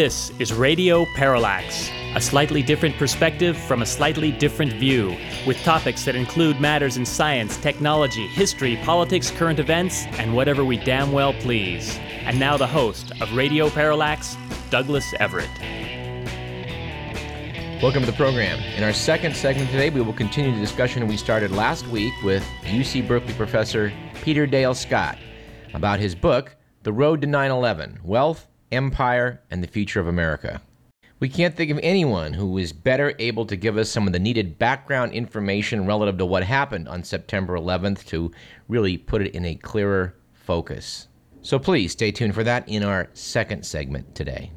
This is Radio Parallax, a slightly different perspective from a slightly different view, with topics that include matters in science, technology, history, politics, current events, and whatever we damn well please. And now the host of Radio Parallax, Douglas Everett. Welcome to the program. In our second segment today, we will continue the discussion we started last week with UC Berkeley professor Peter Dale Scott about his book, The Road to 9 11 Wealth, Empire, and the Future of America. We can't think of anyone who is better able to give us some of the needed background information relative to what happened on September 11th to really put it in a clearer focus. So please stay tuned for that in our second segment today.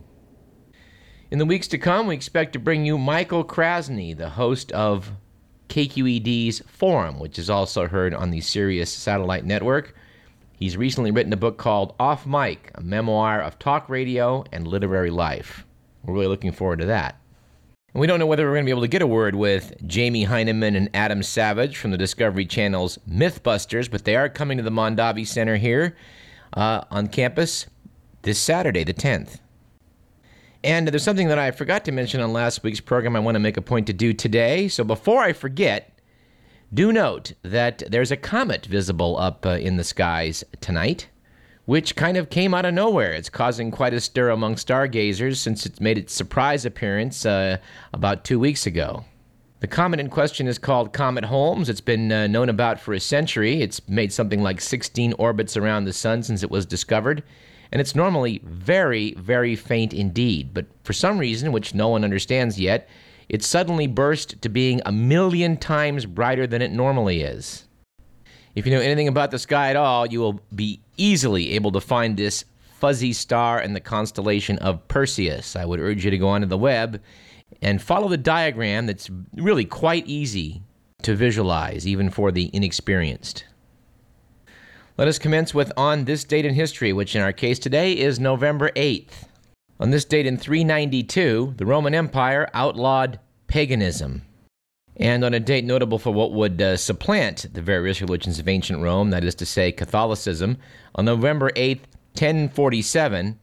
In the weeks to come, we expect to bring you Michael Krasny, the host of KQED's Forum, which is also heard on the Sirius satellite network. He's recently written a book called Off Mic, a memoir of talk radio and literary life. We're really looking forward to that. And we don't know whether we're going to be able to get a word with Jamie Hyneman and Adam Savage from the Discovery Channel's Mythbusters, but they are coming to the Mondavi Center here uh, on campus this Saturday, the 10th. And there's something that I forgot to mention on last week's program I want to make a point to do today. So before I forget, do note that there's a comet visible up uh, in the skies tonight, which kind of came out of nowhere. It's causing quite a stir among stargazers since it made its surprise appearance uh, about two weeks ago. The comet in question is called Comet Holmes. It's been uh, known about for a century. It's made something like 16 orbits around the sun since it was discovered, and it's normally very, very faint indeed. But for some reason, which no one understands yet, it suddenly burst to being a million times brighter than it normally is. If you know anything about the sky at all, you will be easily able to find this fuzzy star in the constellation of Perseus. I would urge you to go onto the web and follow the diagram that's really quite easy to visualize, even for the inexperienced. Let us commence with On This Date in History, which in our case today is November 8th. On this date in 392, the Roman Empire outlawed paganism. And on a date notable for what would uh, supplant the various religions of ancient Rome, that is to say, Catholicism, on November 8, 1047,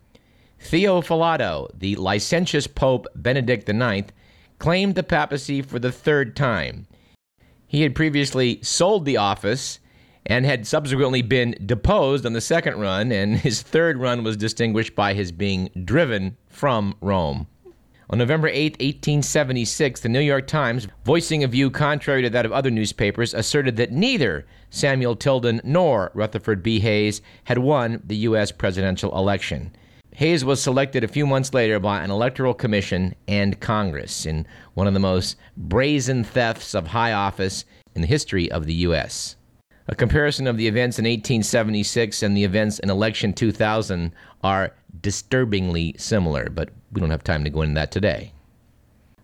Theophilato, the licentious Pope Benedict IX, claimed the papacy for the third time. He had previously sold the office and had subsequently been deposed on the second run, and his third run was distinguished by his being driven from Rome. On November 8, 1876, the New York Times, voicing a view contrary to that of other newspapers, asserted that neither Samuel Tilden nor Rutherford B. Hayes had won the U.S. presidential election. Hayes was selected a few months later by an electoral commission and Congress in one of the most brazen thefts of high office in the history of the U.S. A comparison of the events in 1876 and the events in election 2000 are disturbingly similar, but we don't have time to go into that today.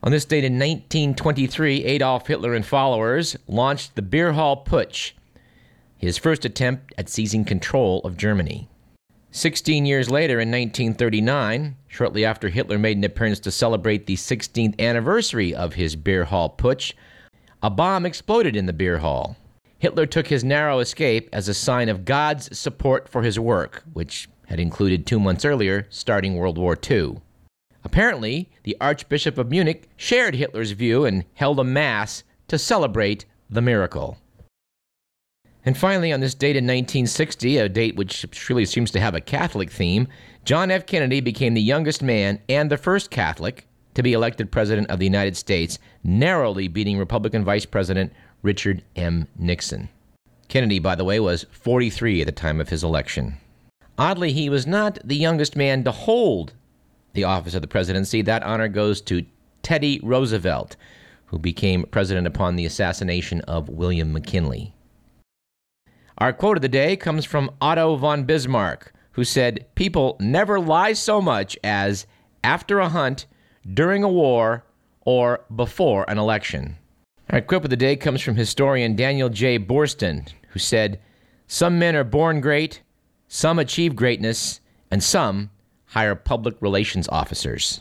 On this date in 1923, Adolf Hitler and followers launched the Beer Hall Putsch, his first attempt at seizing control of Germany. Sixteen years later, in 1939, shortly after Hitler made an appearance to celebrate the 16th anniversary of his Beer Hall Putsch, a bomb exploded in the beer hall. Hitler took his narrow escape as a sign of God's support for his work, which had included two months earlier starting World War II. Apparently, the Archbishop of Munich shared Hitler's view and held a mass to celebrate the miracle. And finally, on this date in 1960, a date which really seems to have a Catholic theme, John F. Kennedy became the youngest man and the first Catholic to be elected President of the United States, narrowly beating Republican Vice President Richard M. Nixon. Kennedy, by the way, was 43 at the time of his election. Oddly, he was not the youngest man to hold the office of the presidency. That honor goes to Teddy Roosevelt, who became president upon the assassination of William McKinley. Our quote of the day comes from Otto von Bismarck, who said, People never lie so much as after a hunt, during a war, or before an election. Our quip of the day comes from historian Daniel J. Boorstin, who said, Some men are born great, some achieve greatness, and some hire public relations officers.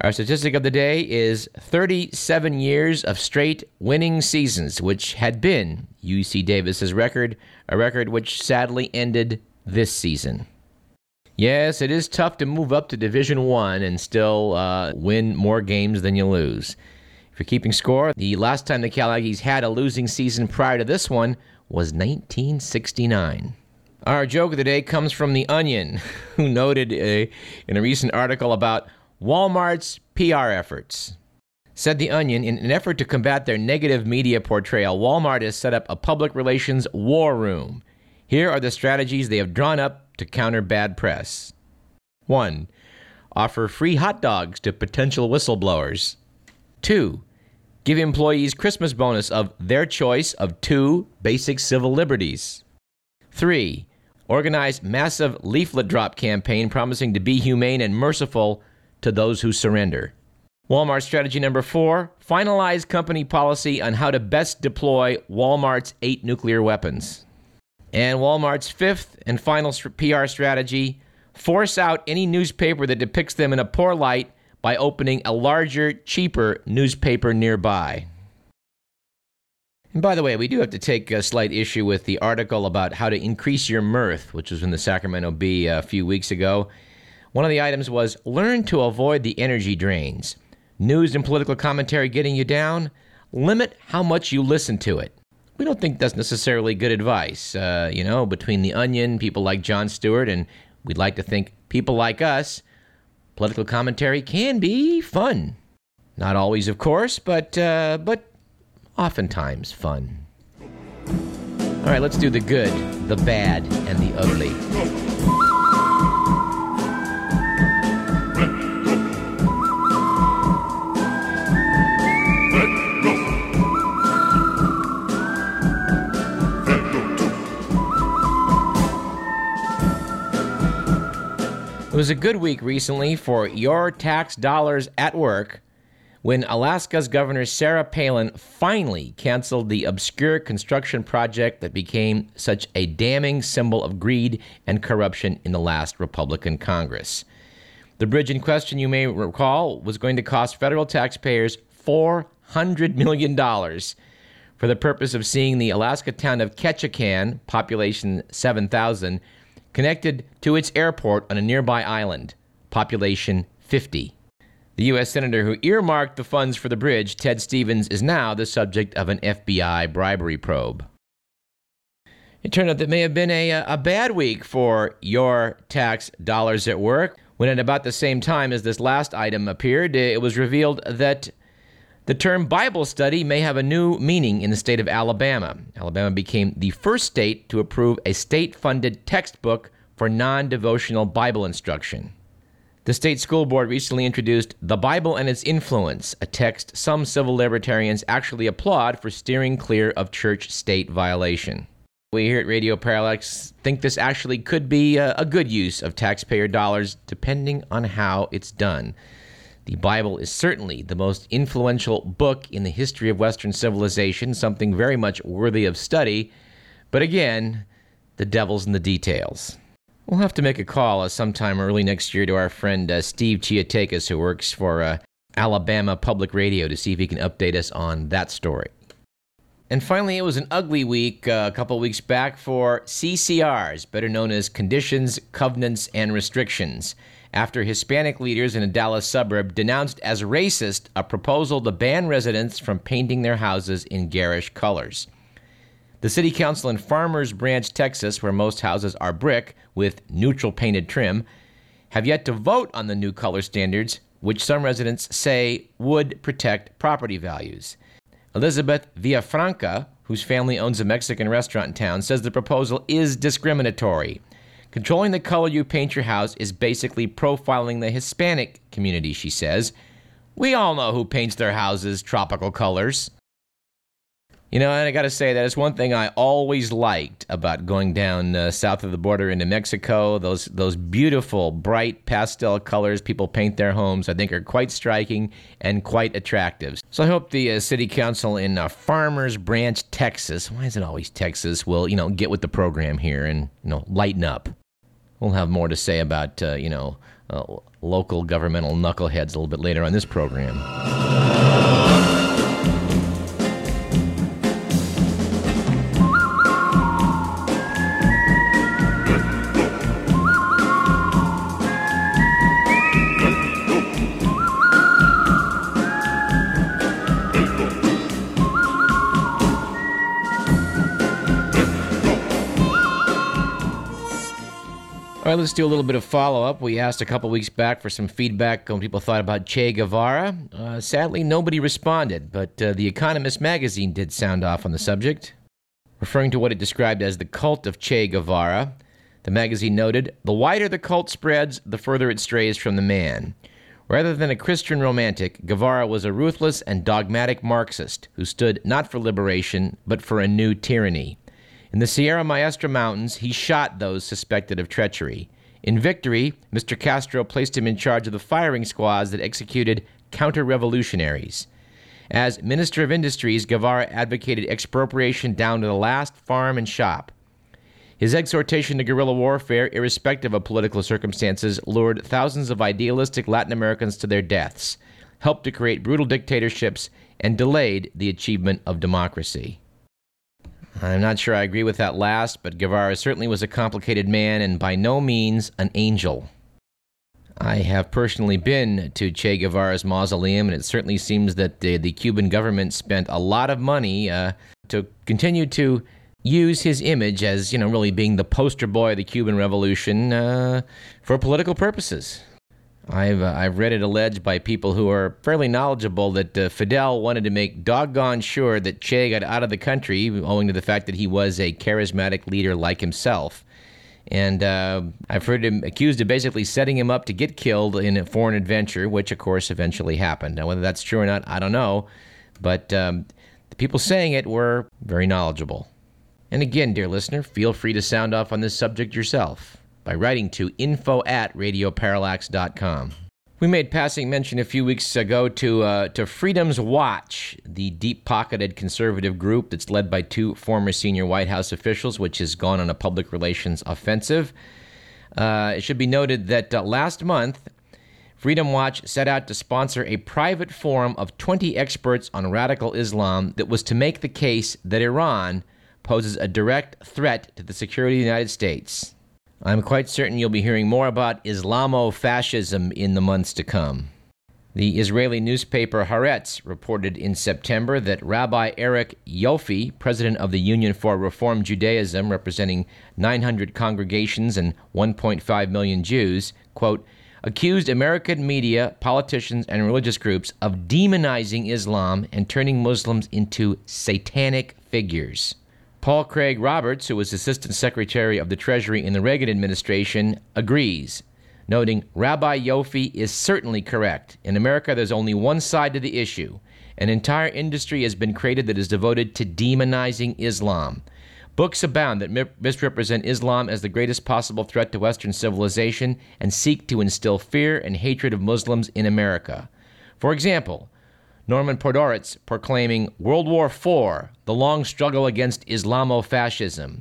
Our statistic of the day is 37 years of straight winning seasons, which had been UC Davis's record, a record which sadly ended this season. Yes, it is tough to move up to Division One and still uh, win more games than you lose. You're keeping score, the last time the Cal Aggies had a losing season prior to this one was 1969. Our joke of the day comes from The Onion, who noted a, in a recent article about Walmart's PR efforts. Said The Onion, in an effort to combat their negative media portrayal, Walmart has set up a public relations war room. Here are the strategies they have drawn up to counter bad press. 1. Offer free hot dogs to potential whistleblowers. 2. Give employees Christmas bonus of their choice of two basic civil liberties. 3. Organize massive leaflet drop campaign promising to be humane and merciful to those who surrender. Walmart strategy number four finalize company policy on how to best deploy Walmart's eight nuclear weapons. And Walmart's fifth and final PR strategy force out any newspaper that depicts them in a poor light by opening a larger, cheaper newspaper nearby. And by the way, we do have to take a slight issue with the article about how to increase your mirth, which was in the Sacramento Bee a few weeks ago. One of the items was learn to avoid the energy drains news and political commentary getting you down, limit how much you listen to it. We don't think that's necessarily good advice. Uh, you know, between The Onion, people like Jon Stewart, and we'd like to think people like us, political commentary can be fun. Not always, of course, but, uh, but oftentimes fun. All right, let's do the good, the bad, and the ugly. Was a good week recently for your tax dollars at work when Alaska's Governor Sarah Palin finally canceled the obscure construction project that became such a damning symbol of greed and corruption in the last Republican Congress. The bridge in question, you may recall, was going to cost federal taxpayers $400 million for the purpose of seeing the Alaska town of Ketchikan, population 7,000, connected to its airport on a nearby island, population 50. The U.S. Senator who earmarked the funds for the bridge, Ted Stevens, is now the subject of an FBI bribery probe. It turned out that may have been a, uh, a bad week for your tax dollars at work. When at about the same time as this last item appeared, it was revealed that the term Bible study may have a new meaning in the state of Alabama. Alabama became the first state to approve a state funded textbook for non devotional Bible instruction. The state school board recently introduced The Bible and Its Influence, a text some civil libertarians actually applaud for steering clear of church state violation. We here at Radio Parallax think this actually could be a, a good use of taxpayer dollars, depending on how it's done. The Bible is certainly the most influential book in the history of Western civilization, something very much worthy of study. But again, the devil's in the details. We'll have to make a call uh, sometime early next year to our friend uh, Steve Chiatakis, who works for uh, Alabama Public Radio, to see if he can update us on that story. And finally, it was an ugly week uh, a couple weeks back for CCRs, better known as Conditions, Covenants, and Restrictions after Hispanic leaders in a Dallas suburb denounced as racist a proposal to ban residents from painting their houses in garish colors. The city council in Farmers Branch, Texas, where most houses are brick with neutral painted trim, have yet to vote on the new color standards, which some residents say would protect property values. Elizabeth Villafranca, whose family owns a Mexican restaurant in town, says the proposal is discriminatory Controlling the color you paint your house is basically profiling the Hispanic community, she says. We all know who paints their houses tropical colors. You know, and I got to say that is one thing I always liked about going down uh, south of the border into Mexico. Those those beautiful bright pastel colors people paint their homes, I think, are quite striking and quite attractive. So I hope the uh, city council in uh, Farmers Branch, Texas, why is it always Texas, will you know get with the program here and you know lighten up. We'll have more to say about, uh, you know, uh, local governmental knuckleheads a little bit later on this program. Let's do a little bit of follow up. We asked a couple weeks back for some feedback on people thought about Che Guevara. Uh, sadly, nobody responded, but uh, The Economist magazine did sound off on the subject. Referring to what it described as the cult of Che Guevara, the magazine noted the wider the cult spreads, the further it strays from the man. Rather than a Christian romantic, Guevara was a ruthless and dogmatic Marxist who stood not for liberation, but for a new tyranny. In the Sierra Maestra Mountains, he shot those suspected of treachery. In victory, Mr. Castro placed him in charge of the firing squads that executed counter revolutionaries. As Minister of Industries, Guevara advocated expropriation down to the last farm and shop. His exhortation to guerrilla warfare, irrespective of political circumstances, lured thousands of idealistic Latin Americans to their deaths, helped to create brutal dictatorships, and delayed the achievement of democracy. I'm not sure I agree with that last, but Guevara certainly was a complicated man and by no means an angel. I have personally been to Che Guevara's mausoleum, and it certainly seems that the, the Cuban government spent a lot of money uh, to continue to use his image as, you know, really being the poster boy of the Cuban Revolution uh, for political purposes. I've, uh, I've read it alleged by people who are fairly knowledgeable that uh, Fidel wanted to make doggone sure that Che got out of the country, owing to the fact that he was a charismatic leader like himself. And uh, I've heard him accused of basically setting him up to get killed in a foreign adventure, which of course eventually happened. Now, whether that's true or not, I don't know. But um, the people saying it were very knowledgeable. And again, dear listener, feel free to sound off on this subject yourself by writing to info at radioparallax.com. We made passing mention a few weeks ago to, uh, to Freedom's Watch, the deep pocketed conservative group that's led by two former senior White House officials, which has gone on a public relations offensive. Uh, it should be noted that uh, last month, Freedom Watch set out to sponsor a private forum of 20 experts on radical Islam that was to make the case that Iran poses a direct threat to the security of the United States. I'm quite certain you'll be hearing more about Islamo fascism in the months to come. The Israeli newspaper Haaretz reported in September that Rabbi Eric Yoffie, president of the Union for Reform Judaism, representing 900 congregations and 1.5 million Jews, quote, accused American media, politicians, and religious groups of demonizing Islam and turning Muslims into satanic figures. Paul Craig Roberts, who was Assistant Secretary of the Treasury in the Reagan administration, agrees, noting Rabbi Yoffie is certainly correct. In America, there's only one side to the issue. An entire industry has been created that is devoted to demonizing Islam. Books abound that misrepresent Islam as the greatest possible threat to Western civilization and seek to instill fear and hatred of Muslims in America. For example, Norman Podhoretz proclaiming World War IV, the long struggle against Islamofascism.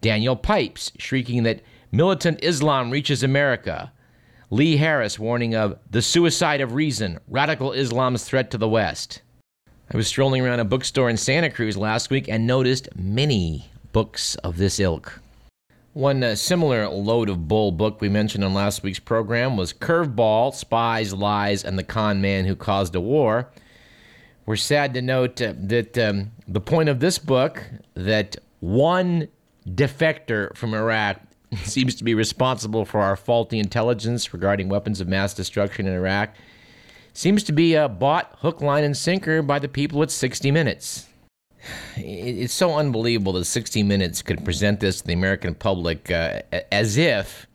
Daniel Pipes shrieking that militant Islam reaches America. Lee Harris warning of the suicide of reason, radical Islam's threat to the West. I was strolling around a bookstore in Santa Cruz last week and noticed many books of this ilk. One uh, similar load of bull book we mentioned on last week's program was Curveball Spies, Lies, and the Con Man Who Caused a War we're sad to note uh, that um, the point of this book that one defector from Iraq seems to be responsible for our faulty intelligence regarding weapons of mass destruction in Iraq seems to be uh, bought hook, line, and sinker by the people at 60 Minutes. It's so unbelievable that 60 Minutes could present this to the American public uh, as if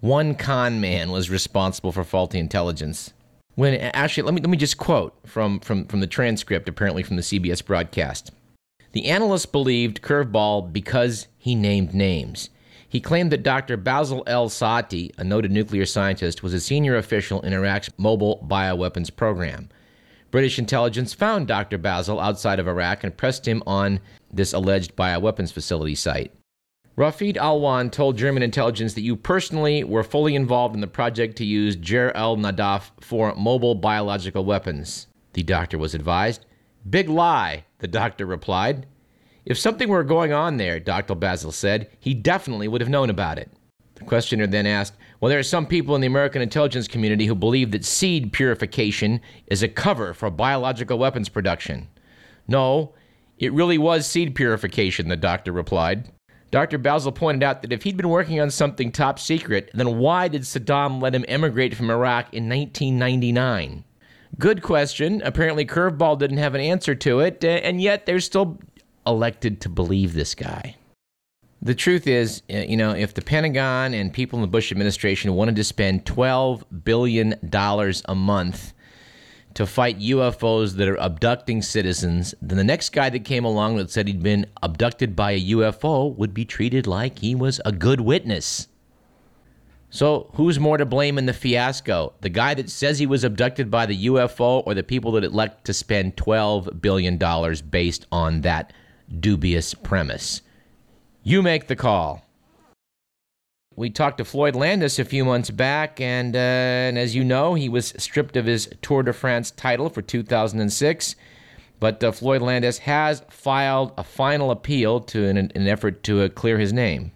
one con man was responsible for faulty intelligence. When actually, let me let me just quote from from from the transcript, apparently from the CBS broadcast. The analyst believed Curveball because he named names. He claimed that Dr. Basil El Saati, a noted nuclear scientist, was a senior official in Iraq's mobile bioweapons program. British intelligence found Dr. Basil outside of Iraq and pressed him on this alleged bioweapons facility site. Rafid Alwan told German intelligence that you personally were fully involved in the project to use Jer el Nadaf for mobile biological weapons, the doctor was advised. Big lie, the doctor replied. If something were going on there, Dr. Basil said, he definitely would have known about it. The questioner then asked, Well, there are some people in the American intelligence community who believe that seed purification is a cover for biological weapons production. No, it really was seed purification, the doctor replied. Dr. Basil pointed out that if he'd been working on something top secret, then why did Saddam let him emigrate from Iraq in 1999? Good question. Apparently, Curveball didn't have an answer to it, uh, and yet they're still elected to believe this guy. The truth is, uh, you know, if the Pentagon and people in the Bush administration wanted to spend $12 billion a month to fight UFOs that are abducting citizens, then the next guy that came along that said he'd been abducted by a UFO would be treated like he was a good witness. So, who's more to blame in the fiasco? The guy that says he was abducted by the UFO or the people that elect to spend $12 billion based on that dubious premise? You make the call. We talked to Floyd Landis a few months back, and, uh, and as you know, he was stripped of his Tour de France title for 2006. But uh, Floyd Landis has filed a final appeal to an, an effort to uh, clear his name.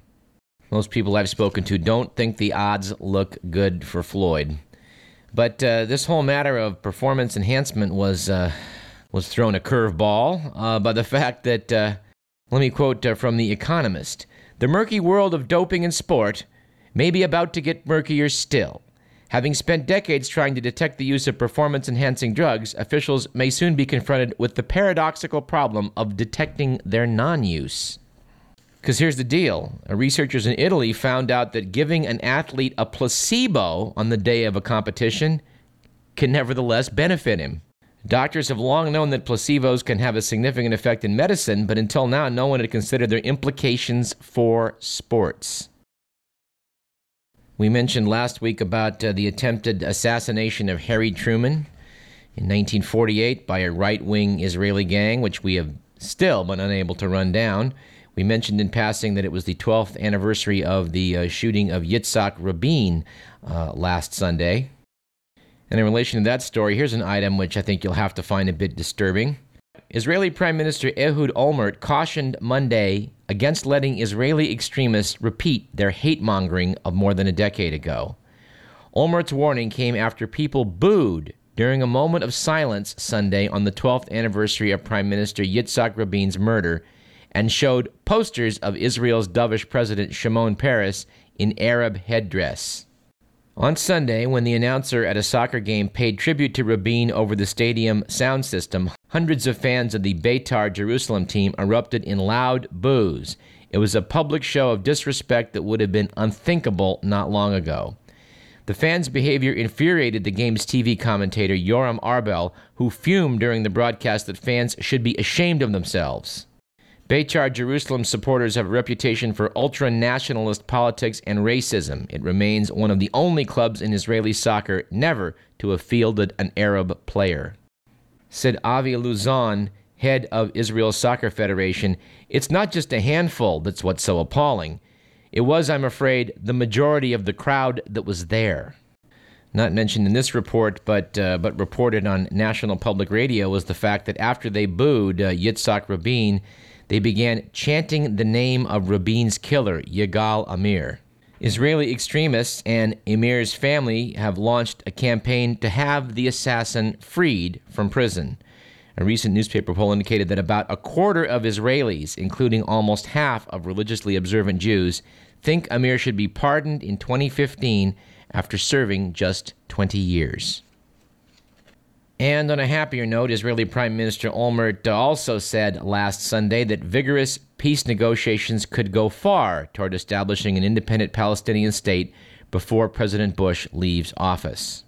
Most people I've spoken to don't think the odds look good for Floyd. But uh, this whole matter of performance enhancement was uh, was thrown a curveball uh, by the fact that, let me quote from The Economist. The murky world of doping in sport may be about to get murkier still. Having spent decades trying to detect the use of performance enhancing drugs, officials may soon be confronted with the paradoxical problem of detecting their non use. Because here's the deal researchers in Italy found out that giving an athlete a placebo on the day of a competition can nevertheless benefit him. Doctors have long known that placebos can have a significant effect in medicine, but until now, no one had considered their implications for sports. We mentioned last week about uh, the attempted assassination of Harry Truman in 1948 by a right wing Israeli gang, which we have still been unable to run down. We mentioned in passing that it was the 12th anniversary of the uh, shooting of Yitzhak Rabin uh, last Sunday. And in relation to that story, here's an item which I think you'll have to find a bit disturbing. Israeli Prime Minister Ehud Olmert cautioned Monday against letting Israeli extremists repeat their hate mongering of more than a decade ago. Olmert's warning came after people booed during a moment of silence Sunday on the 12th anniversary of Prime Minister Yitzhak Rabin's murder and showed posters of Israel's dovish president Shimon Peres in Arab headdress. On Sunday, when the announcer at a soccer game paid tribute to Rabin over the stadium sound system, hundreds of fans of the Beitar Jerusalem team erupted in loud boos. It was a public show of disrespect that would have been unthinkable not long ago. The fans' behavior infuriated the game's TV commentator Yoram Arbel, who fumed during the broadcast that fans should be ashamed of themselves. Beitar Jerusalem supporters have a reputation for ultra nationalist politics and racism. It remains one of the only clubs in Israeli soccer never to have fielded an Arab player. Said Avi Luzon, head of Israel's Soccer Federation, it's not just a handful that's what's so appalling. It was, I'm afraid, the majority of the crowd that was there. Not mentioned in this report, but uh, but reported on National Public Radio was the fact that after they booed uh, Yitzhak Rabin, they began chanting the name of Rabin's killer, Yigal Amir. Israeli extremists and Amir's family have launched a campaign to have the assassin freed from prison. A recent newspaper poll indicated that about a quarter of Israelis, including almost half of religiously observant Jews, think Amir should be pardoned in 2015 after serving just 20 years. And on a happier note, Israeli Prime Minister Olmert also said last Sunday that vigorous peace negotiations could go far toward establishing an independent Palestinian state before President Bush leaves office.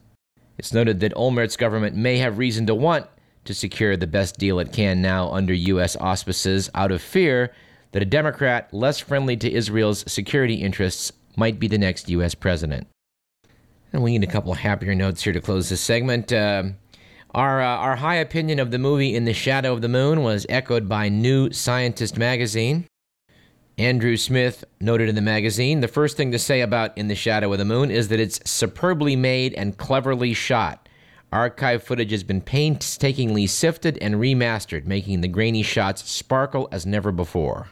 It's noted that Olmert's government may have reason to want to secure the best deal it can now under U.S. auspices out of fear that a Democrat less friendly to Israel's security interests might be the next U.S. president. And we need a couple happier notes here to close this segment. Uh, our, uh, our high opinion of the movie In the Shadow of the Moon was echoed by New Scientist magazine. Andrew Smith noted in the magazine the first thing to say about In the Shadow of the Moon is that it's superbly made and cleverly shot. Archive footage has been painstakingly sifted and remastered, making the grainy shots sparkle as never before.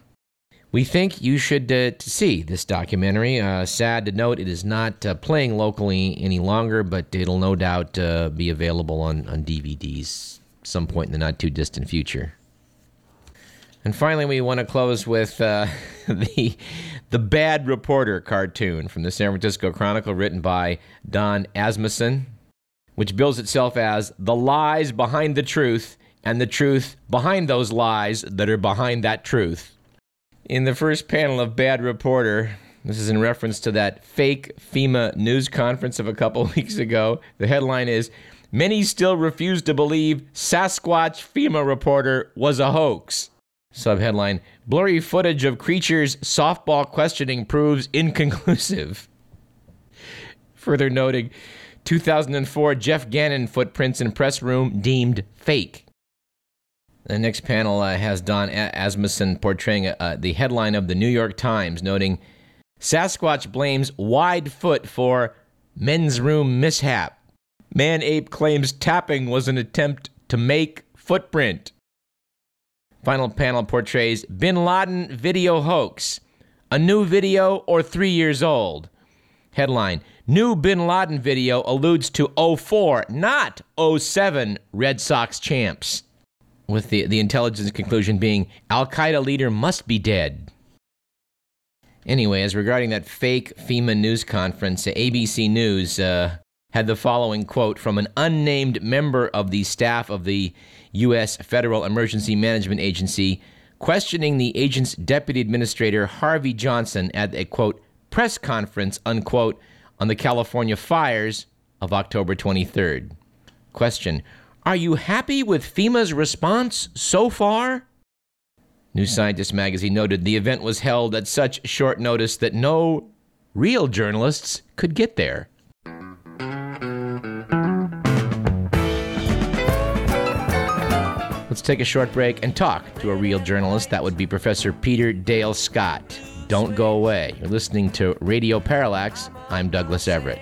We think you should uh, see this documentary. Uh, sad to note, it is not uh, playing locally any longer, but it'll no doubt uh, be available on, on DVDs some point in the not too distant future. And finally, we want to close with uh, the the Bad Reporter cartoon from the San Francisco Chronicle, written by Don Asmussen, which bills itself as the lies behind the truth and the truth behind those lies that are behind that truth. In the first panel of Bad Reporter, this is in reference to that fake FEMA news conference of a couple weeks ago. The headline is Many still refuse to believe Sasquatch FEMA reporter was a hoax. Subheadline Blurry footage of creatures softball questioning proves inconclusive. Further noting 2004 Jeff Gannon footprints in press room deemed fake. The next panel uh, has Don Asmussen portraying uh, the headline of the New York Times, noting Sasquatch blames wide foot for men's room mishap. Man ape claims tapping was an attempt to make footprint. Final panel portrays Bin Laden video hoax. A new video or three years old. Headline New Bin Laden video alludes to 04, not 07 Red Sox champs. With the, the intelligence conclusion being Al Qaeda leader must be dead. Anyway, as regarding that fake FEMA news conference, ABC News uh, had the following quote from an unnamed member of the staff of the U.S. Federal Emergency Management Agency questioning the agent's deputy administrator, Harvey Johnson, at a quote, press conference, unquote, on the California fires of October 23rd. Question Are you happy with FEMA's response so far? New Scientist magazine noted the event was held at such short notice that no real journalists could get there. Let's take a short break and talk to a real journalist. That would be Professor Peter Dale Scott. Don't go away. You're listening to Radio Parallax. I'm Douglas Everett.